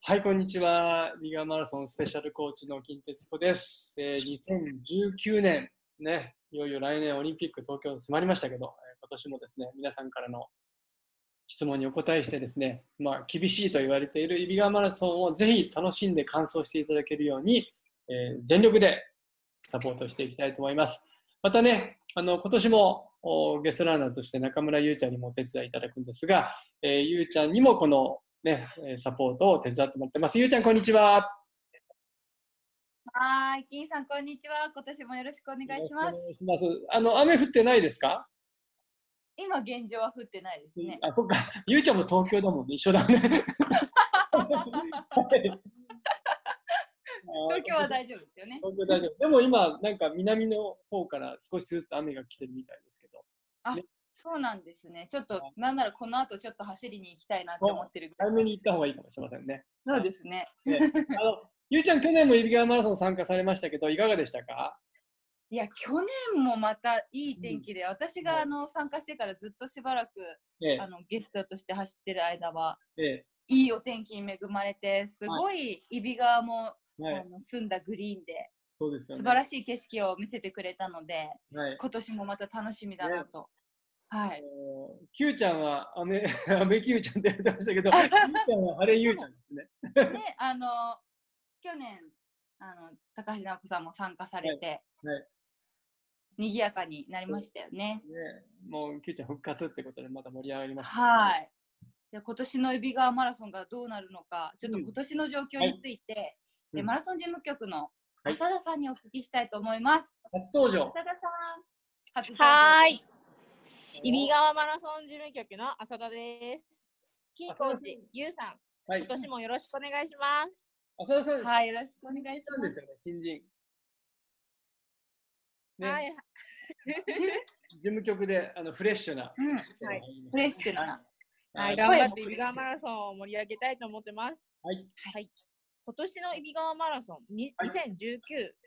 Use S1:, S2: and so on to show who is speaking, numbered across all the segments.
S1: はい、こんにちは。ビガーマラソンスペシャルコーチの金哲子です。えー、2019年、ね、いよいよ来年オリンピック東京迫りましたけど、え今年もですね、皆さんからの質問にお答えしてですね、まあ、厳しいと言われているイビガーマラソンをぜひ楽しんで完走していただけるように、えー全力でサポートしていきたいと思います。またね、あの今年もゲストランナーとして中村ゆうちゃんにもお手伝いいただくんですが、えーゆうちゃんにもこの、ね、えーサポートを手伝ってもらってます。ゆうちゃん、こんにちは。
S2: はーい、金さん、こんにちは。今年もよろしくお願いします
S1: ますあの雨降ってないですか？
S2: 今、現状は降ってないですね。
S1: あ、そっか。ゆうちゃんも東京だもんね。一緒だね。
S2: 東京は大丈夫ですよね。
S1: 東京大丈夫。でも今、なんか南の方から少しずつ雨が来てるみたいですけど。
S2: そうなんですね。ちょっと、なんならこの後ちょっと走りに行きたいなって思ってるぐらい
S1: 早めに行った方がいいかもしれませんね。
S2: そうですね。
S1: ねあのゆうちゃん、去年もイビガーマラソン参加されましたけど、いかがでしたか？
S2: いや、去年もまたいい天気で、私があの参加してからずっとしばらく
S1: え
S2: あのゲストとして走ってる間は、
S1: え、え
S2: いいお天気に恵まれて、すごい揖斐川も、
S1: え、はい
S2: あ、の澄んだグリーンで、
S1: そうですよね。
S2: 素晴らしい景色を見せてくれたので、
S1: はい。
S2: 今年もまた楽しみだなと。はい。
S1: キューちゃんは雨、雨キューちゃんって言ってましたけど、ゆうちゃんは晴れゆうちゃんですね。
S2: で、あの、去年、あの、高橋尚子さんも参加されて、
S1: はいはい
S2: 賑やかになりましたよね。
S1: ね、もうキューちゃん復活ってことでまた盛り上がりました、
S2: はい。で今年の揖斐川マラソンがどうなるのか、ちょっと
S1: うん
S2: 今年の状況について、で
S1: うん
S2: マラソン事務局の
S1: はい
S2: 浅田さんにお聞きしたいと思います。
S1: 初登場。
S2: 浅田さん、初登場
S3: はーい。揖斐
S1: が。
S3: 川マラソン事務局の浅田です。金コーチ、ゆうさん、
S1: はい
S3: 今。年もよろしくお願いします。
S1: 浅田さん、
S2: はい、よろしくお願いしま。
S1: すすよね、新人。ね、
S3: はい。
S1: 事務局であのフレッシュな。
S2: うん、
S3: はい
S2: フレッシュな。
S3: はい、
S1: はい。
S3: 頑張って揖斐川マラソンを盛り上げたいと思ってます。
S1: はい。
S3: はい。今年の揖斐川マラソンに
S1: はい。
S3: 2019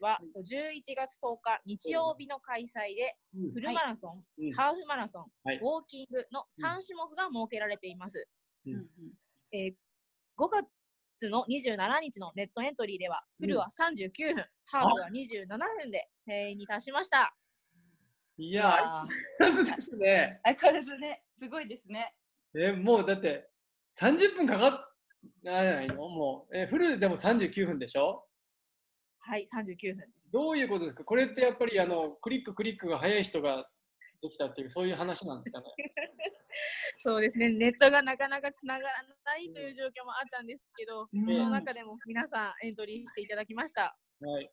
S3: は11月10日日曜日の開催で、
S1: うん。
S3: フルマラソン、
S1: うん。
S3: ハーフマラソン、
S1: はい。
S3: ウォーキングの3種目が設けられています。
S1: うん。
S2: うんうん。
S3: えー5月の27日のネットエントリーでは、フルは39分、ハーフは27分で定員に達しました。
S1: いや
S2: わ
S1: ー、相変わらずですね。
S2: 相変わらずね、すごいですね。
S1: え、もうだって30分かかっないの？もう、え、フルでも39分でしょ？
S3: はい、39分です。
S1: どういうことですか？これってやっぱりあのクリッククリックが早い人ができたっていう、そういう話なんですかね？
S3: そうですね、ネットがなかなかつながらないという状況もあったんですけど、
S2: うん
S3: その中でも皆さんエントリーしていただきました。
S1: はい。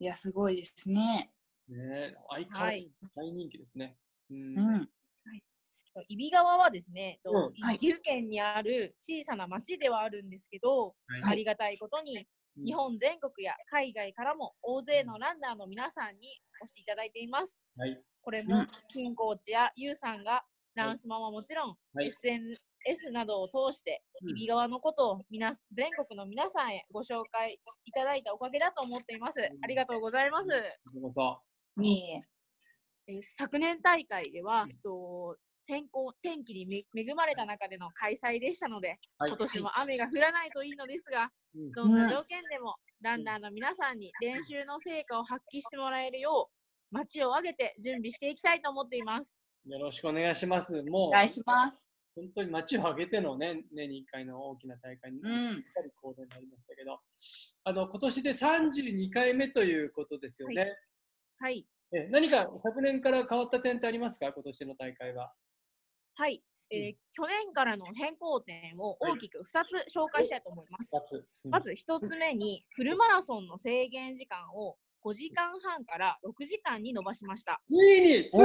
S2: いや、すごいですね。
S1: ねえ相変わら
S3: はい
S1: ず大人気ですね。うん
S2: うん。
S3: 揖斐川はですね、と
S1: うん
S2: はい。
S3: 岐阜県にある小さな町ではあるんですけど、
S1: はい。
S3: ありがたいことに、
S1: うん。
S3: 日本全国や海外からも大勢のランナーの皆さんにお越しいただいています。
S1: はい。
S3: これも
S2: うん、
S3: 金コーチやユウさんが、ランスマはもちろん、
S1: はい。
S3: SNS などを通して、
S1: うん。
S3: 揖斐川のことを皆全国の皆さんへご紹介いただいたおかげだと思っています。ありがとうございます。
S1: どうもそ。
S2: いえいえ。
S3: えー昨年大会では、えっと天候天気にめ恵まれた中での開催でしたので、
S1: はい
S3: 今年も雨が降らないといいのですが、
S1: うん
S3: どんな条件でもランナーの皆さんに練習の成果を発揮してもらえるよう、街を挙げて準備していきたいと思っています。
S1: よろしくお願いします。もう
S2: お願いします。
S1: 本当に街を挙げてのね、年に1回の大きな大会に、し
S2: うん
S1: っかり行動になりましたけど、あの今年で32回目ということですよね。
S3: はい。
S1: え何か昨年から変わった点ってありますか、今年の大会は。
S3: はい。えー
S1: うん
S3: 去年からの変更点を大きく2つ紹介したいと思います。まず1つ目に、フルマラソンの制限時間を5時間半から6時間に延ばしました。
S1: ついに、つい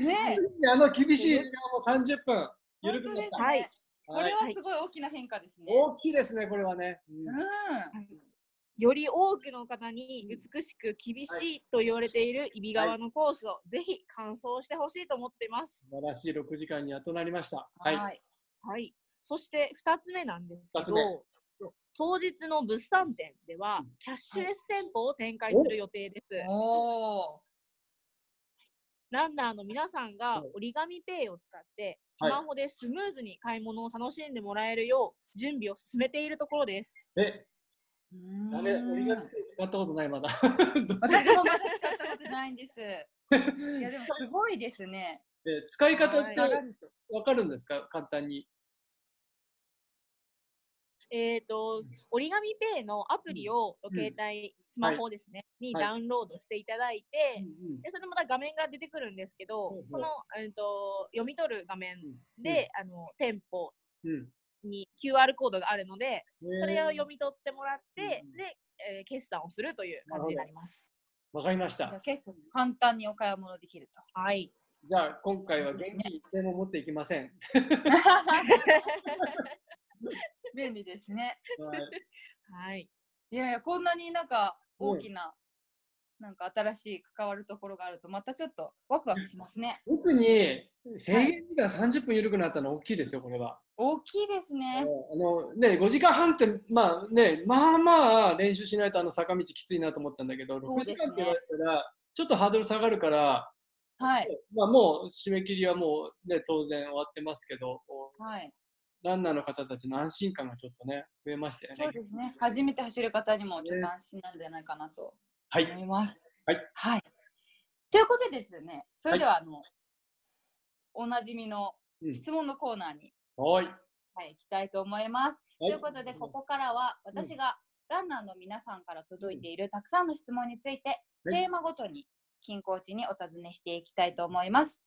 S1: に、
S2: ねえ。
S1: あの厳しい時間も30分、緩くなった。
S2: 本当ですね
S3: はい
S2: これはすごい大きな変化ですね。
S1: 大きいですね、これはね。うん
S2: うん。
S3: より多くの方に美しく厳しいと言われている揖斐川のコースをぜひ完走してほしいと思っています。
S1: 素晴らしい6時間にやっとなりました。
S2: は
S1: はい。
S2: い。
S3: はい。そして2つ目なんですけど、当日の物産展では
S1: うん
S3: キャッシュレス店舗を展開する予定です。
S2: おお。
S3: ランナーの皆さんが
S1: はい
S3: 折り紙ペイを使って、ス
S1: はい
S3: マホでスムーズに買い物を楽しんでもらえるよう準備を進めているところです。
S1: え、
S2: うーん。
S1: ダメ、折り紙ペイ使ったことない、まだ。
S2: 私もまだ使ったことないんです。いやでも すごいですね。
S1: え使い方って
S3: はい。
S1: わかるんですか？簡単に。
S3: えっ、と、折り紙ペイのアプリを
S1: うん。
S3: 携帯、スマホですね、に
S1: はい。
S3: ダウンロードしていただいて、
S1: うん
S3: でそれまた画面が出てくるんですけど、
S1: ほうほう
S3: その、えー、と読み取る画面
S1: うん
S3: で、あの店舗
S1: うん
S3: に QR コードがあるので、
S1: うん
S3: それを読み取ってもらって、
S1: うん
S3: で、えー決算をするという感じになります。
S1: わかりました。
S2: 結構簡単にお買い物できると。
S3: はい。
S1: じゃあ、今回は現金一銭も持っていきません。
S2: 便利ですね。
S1: はい
S3: はい。
S2: いやいや、こんなになんか大きな、なんか新しい関わるところがあると、またちょっとワクワクしますね。
S1: 特に制限時間30分緩くなったのは大きいですよ、これは。
S2: 大きいですね。
S1: あのね、5時間半って、まあね、まあまあ練習しないとあの坂道きついなと思ったんだけど、6
S2: ね
S1: 時間って言われたら、ちょっとハードル下がるから、
S2: はい。
S1: まあ、もう締め切りはもう、ね、当然終わってますけど、
S2: はい。
S1: ランナーの方たちの安心感がちょっとね、増えましたよね。
S2: そうですね。初めて走る方にもちょっと安心なんじゃないかなと
S1: はい。
S2: 思います。
S1: はい。
S2: はい。ということでですね、それではあの、おなじみの
S1: うん
S2: 質問のコーナーに、
S1: はい。
S2: はい、行きたいと思います。
S1: はい
S2: ということで、ここからは私がランナーの皆さんから届いているたくさんの質問について、
S1: はい
S2: テーマごとに金コーチにお尋ねしていきたいと思います。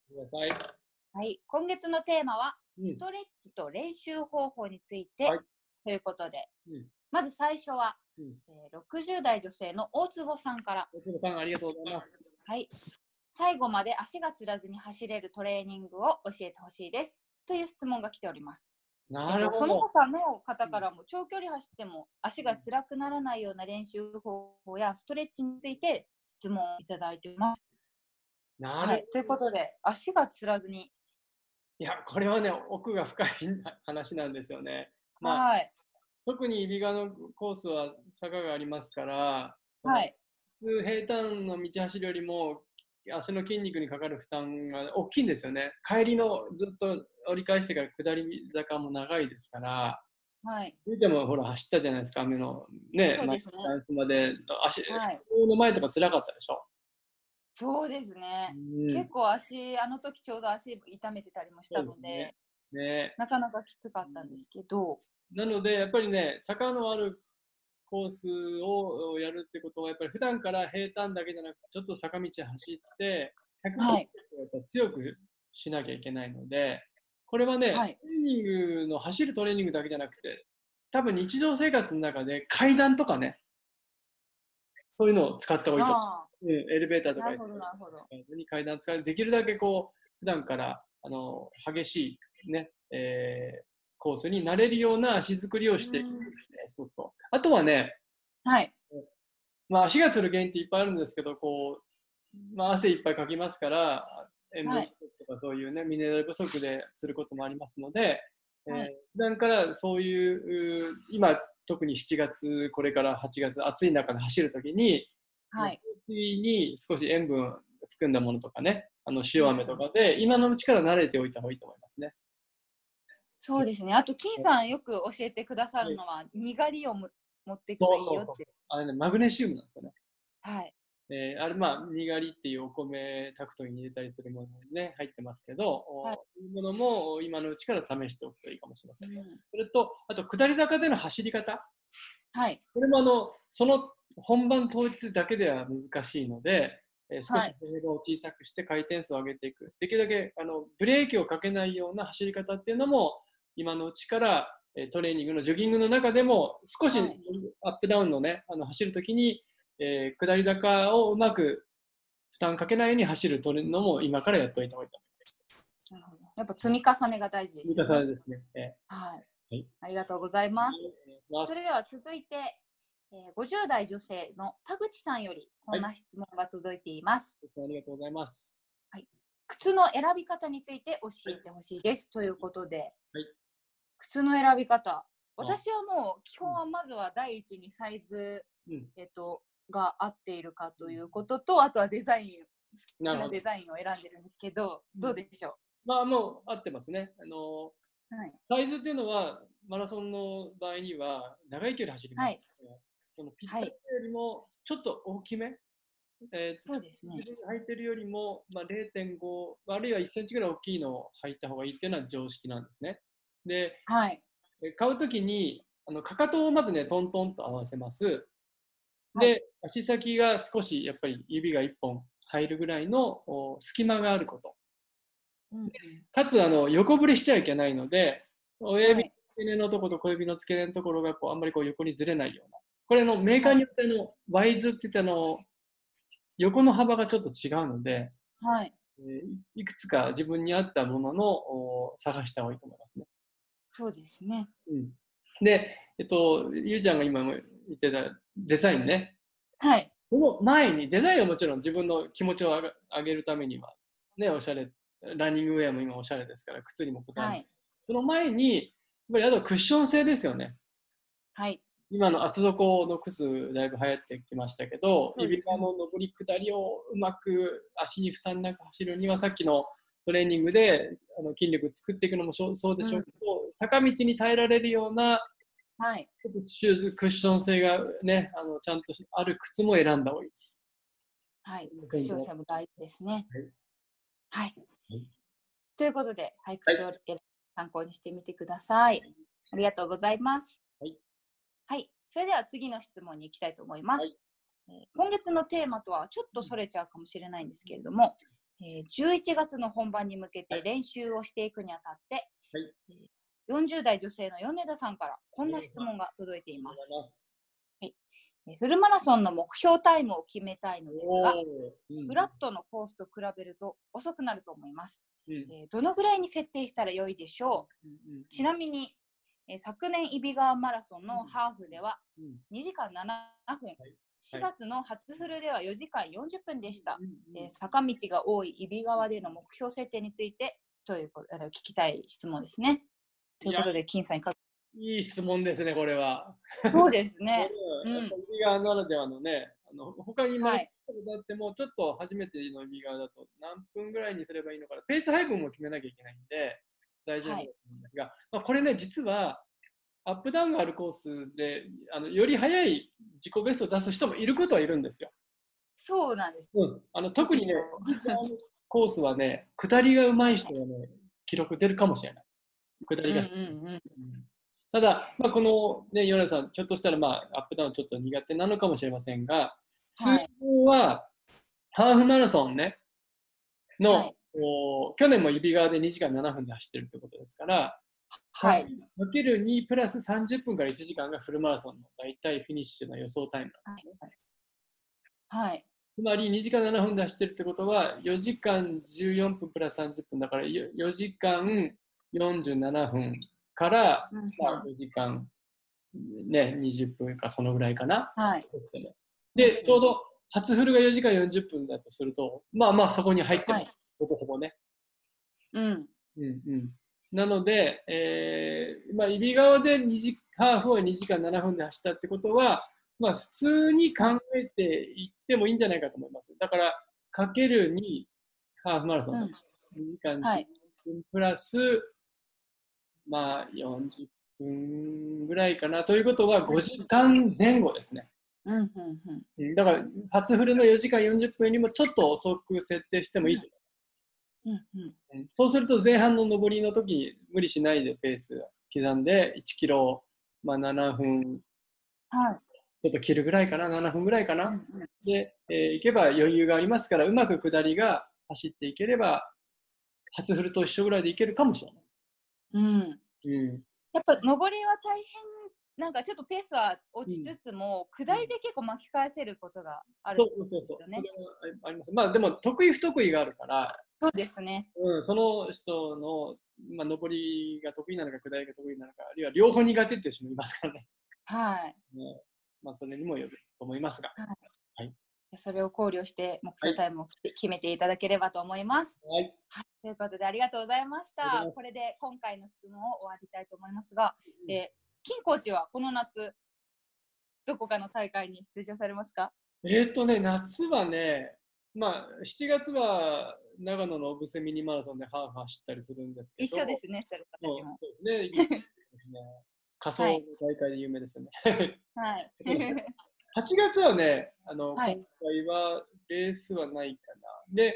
S2: はい、今月のテーマは、
S1: うん
S2: ストレッチと練習方法について、
S1: はい
S2: ということで、
S1: うん
S2: まず最初は、
S1: うん
S2: えー60代女性の大坪さんから、
S1: 大久保さん、ありがとうございます。
S2: はい、最後まで足がつらずに走れるトレーニングを教えてほしいですという質問が来ております。
S1: なるほ
S2: えっとその
S1: ど。
S2: 他の方からも長距離走っても足が辛くならないような練習方法やストレッチについて質問をいただいています。
S1: なる
S2: はい、ということで足がつらずに、
S1: いや、これはね、奥が深い話なんですよね。まあ、
S2: はい
S1: 特に揖斐川のコースは坂がありますから、
S2: はい。
S1: 普通平坦の道走りよりも足の筋肉にかかる負担が大きいんですよね。帰りのずっと折り返してから下り坂も長いですから、
S2: はい。
S1: 見てもほら走ったじゃないですか、雨のね、
S2: そうですね。
S1: ダンスまで足、
S2: はい。
S1: の前とか辛かったでしょ？
S2: そうですね、
S1: うん。
S2: 結構足あの時ちょうど足痛めてたりもしたので
S1: そうね。
S2: なかなかきつかったんですけど、
S1: なので、やっぱりね、坂のあるコースをやるってことは、やっぱり普段から平坦だけじゃなくて、ちょっと坂道走って、100キロ
S2: はい
S1: 強くしなきゃいけないので、これはね、
S2: はい。
S1: トレーニングの走るトレーニングだけじゃなくて、多分日常生活の中で階段とかね、そういうのを使った方がいいと。
S2: あ
S1: うん、エレベーターとかに階段使う。できるだけこう普段からあの激しいね、えーコースに慣れるような足作りをしていく
S2: うん。
S1: そうそう。あとはね、
S2: はい。
S1: まあ、足がつる原因っていっぱいあるんですけどこう、まあ、汗いっぱいかきますから塩分不足とかそういうね、ミネラル不足ですることもありますので、えー
S2: はい。
S1: 普段からそういうう今特に7月これから8月暑い中で走るときに
S2: はい。
S1: コーヒーに少し塩分含んだものとかね、あの塩飴とかで、今のうちから慣れておいた方がいいと思いますね。
S2: そうですね。あと金さんよく教えてくださるのは、にがりをも持ってくといいよって。
S1: そうそうあれね、マグネシウムなんですよね。
S2: はい。
S1: えーあれ、まあ、にがりっていうお米炊くときに入れたりするものにね、入ってますけど、お
S2: はい。
S1: そういうものも今のうちから試しておくといいかもしれません。
S2: うん。
S1: それと、あと、下り坂での走り方。
S2: はい。
S1: これもあの、その本番当日だけでは難しいので、えー少し
S2: はい。
S1: フェードを小さくして回転数を上げていく。できるだけあのブレーキをかけないような走り方っていうのも、今のうちから、えートレーニングのジョギングの中でも少し
S2: はい
S1: アップダウンのね、あの走るときに、えー下り坂をうまく負担かけないように走るというのも今からやっておいた方がいいと思います。
S2: なるほどやっぱ積み重ねが大事です、
S1: 積み重ねですね。え
S2: はい、
S1: はい
S2: ありがとうございます。
S1: ー
S2: それでは続いて、えー50代女性の田口さんよりこんな質問が届いています。
S1: ありがとうございます。
S2: 靴の選び方について教えてほしいです。ということで、
S1: はい
S2: 靴の選び方。私はもう基本はまずは第一にサイズ、
S1: うん
S2: えっと、が合っているかということと、あとはデザイン
S1: なるほど
S2: デ。ザインを選んでるんですけど、どうでしょ
S1: まあもう合ってますね。あの、
S2: うはい。
S1: サイズっていうのは、マラソンの場合には、長い距離走ります
S2: はい
S1: そのぴったりよりもちょっと大きめ、えー
S2: そうですね
S1: 履いてるよりも、まあ、0.5、あるいは1センチぐらい大きいのを履いた方がいいっていうのは常識なんですね。で、
S2: はい。
S1: え買うときに、あのかかとをまずね、トントンと合わせます。
S2: はい
S1: で、足先が少しやっぱり指が1本入るぐらいのお隙間があること。
S2: うん
S1: かつ、あの横振れしちゃいけないので、親指の
S2: はい
S1: 付け根のところと小指の付け根のところがこうあんまりこう横にずれないような。これあのメーカーによってあの、ワイズって言ってあの、横の幅がちょっと違うので、
S2: はい。
S1: えーいくつか自分に合ったもののお探した方がいいと思いますね。
S2: そうですね。
S1: うん、で、えっと、ゆうちゃんが今も言ってたデザインね。
S2: はい。
S1: その前に、デザインはもちろん自分の気持ちを上げるためには、ね、おしゃれ、ランニングウェアも今おしゃれですから、靴にも答える、
S2: はい。
S1: その前に、やっぱりあとはクッション性ですよね。
S2: はい。
S1: 今の厚底の靴だいぶ流行ってきましたけど、
S2: そうですね
S1: の上り下りをうまく足に負担なく走るにはさっきのトレーニングであの筋力作っていくのもそうそうでしょうけど、坂道に耐えられるような
S2: はい。
S1: シューズクッション性がねあのちゃんとある靴も選んだ方がいいです。
S2: はい。クッション性も大事ですね。はい。
S1: はい
S2: ということで、はい、靴を選参考にしてみてください。ありがとうございます。
S1: はい。
S2: はい。それでは次の質問に行きたいと思います。今月のテーマとはちょっとそれちゃうかもしれないんですけれども、えー11月の本番に向けて練習をしていくにあたって、
S1: はい。
S2: えー40代女性の米田さんからこんな質問が届いています。えーフルマラソンの目標タイムを決めたいのですが、
S1: うん。
S2: フラットのコースと比べると遅くなると思います。
S1: うん。
S2: えーどのぐらいに設定したら良いでしょう？
S1: うん
S2: ちなみに、えー昨年揖斐川マラソンのハーフでは
S1: うん
S2: 2時間7分、
S1: い
S2: 4月の初フルでは4時間40分でした。
S1: うん
S2: えー坂道が多い揖斐川での目標設定についてということあの聞きたい質問ですね。ということで、金さんいか
S1: いい質問ですね、これは。
S2: がそうですね。
S1: うん
S2: うん
S1: やっぱ指側ならではのね、あの他にマラソ
S2: はい
S1: ンだっても、ちょっと初めての指側だと何分ぐらいにすればいいのかな、ペース配分も決めなきゃいけないんで、大丈夫だと思うんですが、まあ、これね、実はアップダウンがあるコースで、あのより速い自己ベストを出す人もいることはいるんですよ。
S2: そうなんです。
S1: うん、あの特にね、コースはね、下りが上手い人はね、記録出るかもしれない。下りが
S2: うんうんうん
S1: うんただ、まあ、この、ね、米田さん、ひょっとしたら、まあ、アップダウンちょっと苦手なのかもしれませんが、通
S2: はい
S1: 常は、ハーフマラソンね、の、
S2: はい
S1: お去年も指側で2時間7分で走ってるってことですから、
S2: はい。
S1: かける2プラス30分から1時間がフルマラソンの大体フィニッシュの予想タイムなんですね。
S2: はい。
S1: つまり2時間7分で走ってるってことは、4時間14分プラス30分だから、よ4時間47分から、
S2: うん
S1: まあ、5時間、ね、20分かそのぐらいかな。
S2: はい。
S1: で、ちょうど初フルが4時間40分だとすると、まあまあそこに入ってます、
S2: はい
S1: ほぼほぼね。
S2: うん。
S1: うんうん、なので、えーまあ、揖斐川で2時ハーフを2時間7分で走ったってことは、まあ、普通に考えていってもいいんじゃないかと思います。だから、かける2ハーフマラソン、
S2: うん
S1: 2時間10
S2: はい
S1: 分プラス、まあ、40分ぐらいかな。ということは、5時間前後ですね。
S2: うんうんうん。
S1: うんだから、初フルの4時間40分よりもちょっと遅く設定してもいいと思います。
S2: うんうん。
S1: うんそうすると前半の上りの時に無理しないでペース刻んで1キロ、まあ、7分
S2: はい。
S1: ちょっと切るぐらいかな？7分ぐらいかな、
S2: うんうん
S1: で、えー行けば余裕がありますからうまく下りが走っていければ初フルと一緒ぐらいでいけるかもしれない。
S2: うん。
S1: うん
S2: やっぱ上りは大変なんかちょっとペースは落ちつつも、下りで結構巻き返せることがある
S1: そうそうそうそう。
S2: よね
S1: それはあります。まあでも得意不得意があるから、
S2: そうですね。
S1: うん、その人の、まあ、上りが得意なのか下りが得意なのか、あるいは両方苦手っていう人もいますからね。
S2: はい。
S1: ねまあそれにもよると思いますが。
S2: それを考慮して目標タイムを決めていただければと思います、
S1: はい。
S2: はい、ということでありがとうございました。これで今回の質問を終わりたいと思いますが、えー金コーチはこの夏どこかの大会に出場されますか？
S1: えっ、とね、夏はね、まあ、7月は長野の小布施ミニマラソンでハーフ走ったりするんですけど、
S2: 一緒ですね、それ私も。
S1: そうですね。仮想の大会で有名ですよね。
S2: はい。
S1: 8月はね、あの、
S2: はい
S1: 今回はレースはないかな。で、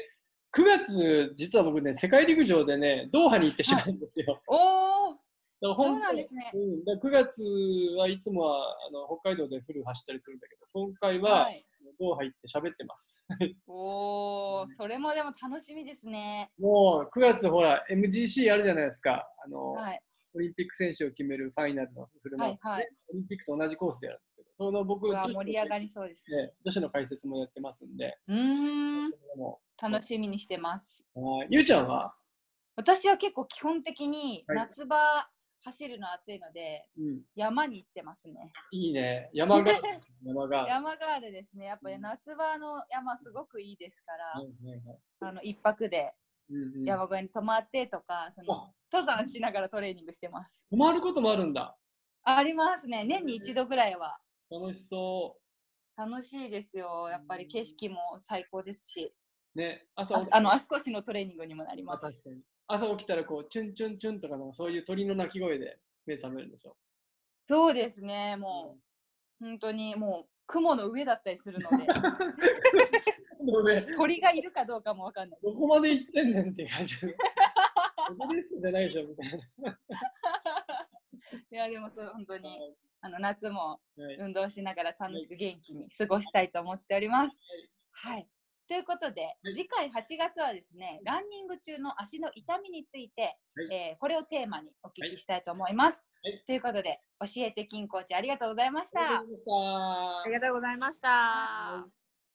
S1: 9月、実は僕ね、世界陸上でね、ドーハに行ってしまうんですよ。
S2: おお、
S1: だから
S2: そうなんですね。
S1: うん、だから9月はいつもはあの北海道でフル走ったりするんだけど、今回は
S2: はい。
S1: ドーハ行って喋ってます。
S2: おお、それもでも楽しみですね。
S1: もう9月ほら、MGC あるじゃないですか。あの、
S2: はい。
S1: オリンピック選手を決めるファイナルのフルマラソン、
S2: はいはい
S1: オリンピックと同じコースでやるんですけど、その僕、
S2: うわ
S1: 女子の
S2: 盛り上がりそうですね。
S1: ね女子の解説もやってますんで、
S2: うーん、
S1: も
S2: 楽しみにしてます。
S1: うはいゆうちゃんは、
S2: 私は結構基本的に
S1: はい
S2: 夏場走るの暑いので、
S1: うん、
S2: 山に行ってますね。
S1: いいね。山が、山が。
S2: 山ガールですね。やっぱり夏場の山すごくいいですから、あの一泊で山小屋に泊まってとか、その
S1: あ
S2: 登山しながらトレーニングしてます。
S1: 泊まることもあるんだ。
S2: ありますね。年に一度ぐらいは。
S1: 楽しそ
S2: 楽しいですよ。やっぱり景色も最高ですし、
S1: う。ね、朝
S2: ああの足腰のトレーニングにもなり
S1: あ
S2: ます。
S1: 確かに朝起きたらこう、チュンチュンチュンとかなんかそういう鳥の鳴き声で目覚めるんでしょ？
S2: そうですね。もう本当にもう雲の上だったりするので、鳥がいるかどうかもわかんない。
S1: どこまで行ってんねんっていう感じで。ここですじゃないでしょみたいな。
S2: いやでもそう本当にあの夏も
S1: はい
S2: 運動しながら楽しく元気に過ごしたいと思っております。はい。ということで、
S1: はい。
S2: 次回8月はですね、ランニング中の足の痛みについて、
S1: はい。
S2: えーこれをテーマにお聞きしたいと思います。
S1: はい。
S2: ということで、教えて金コーチありがとうございました。
S1: ありがとうございました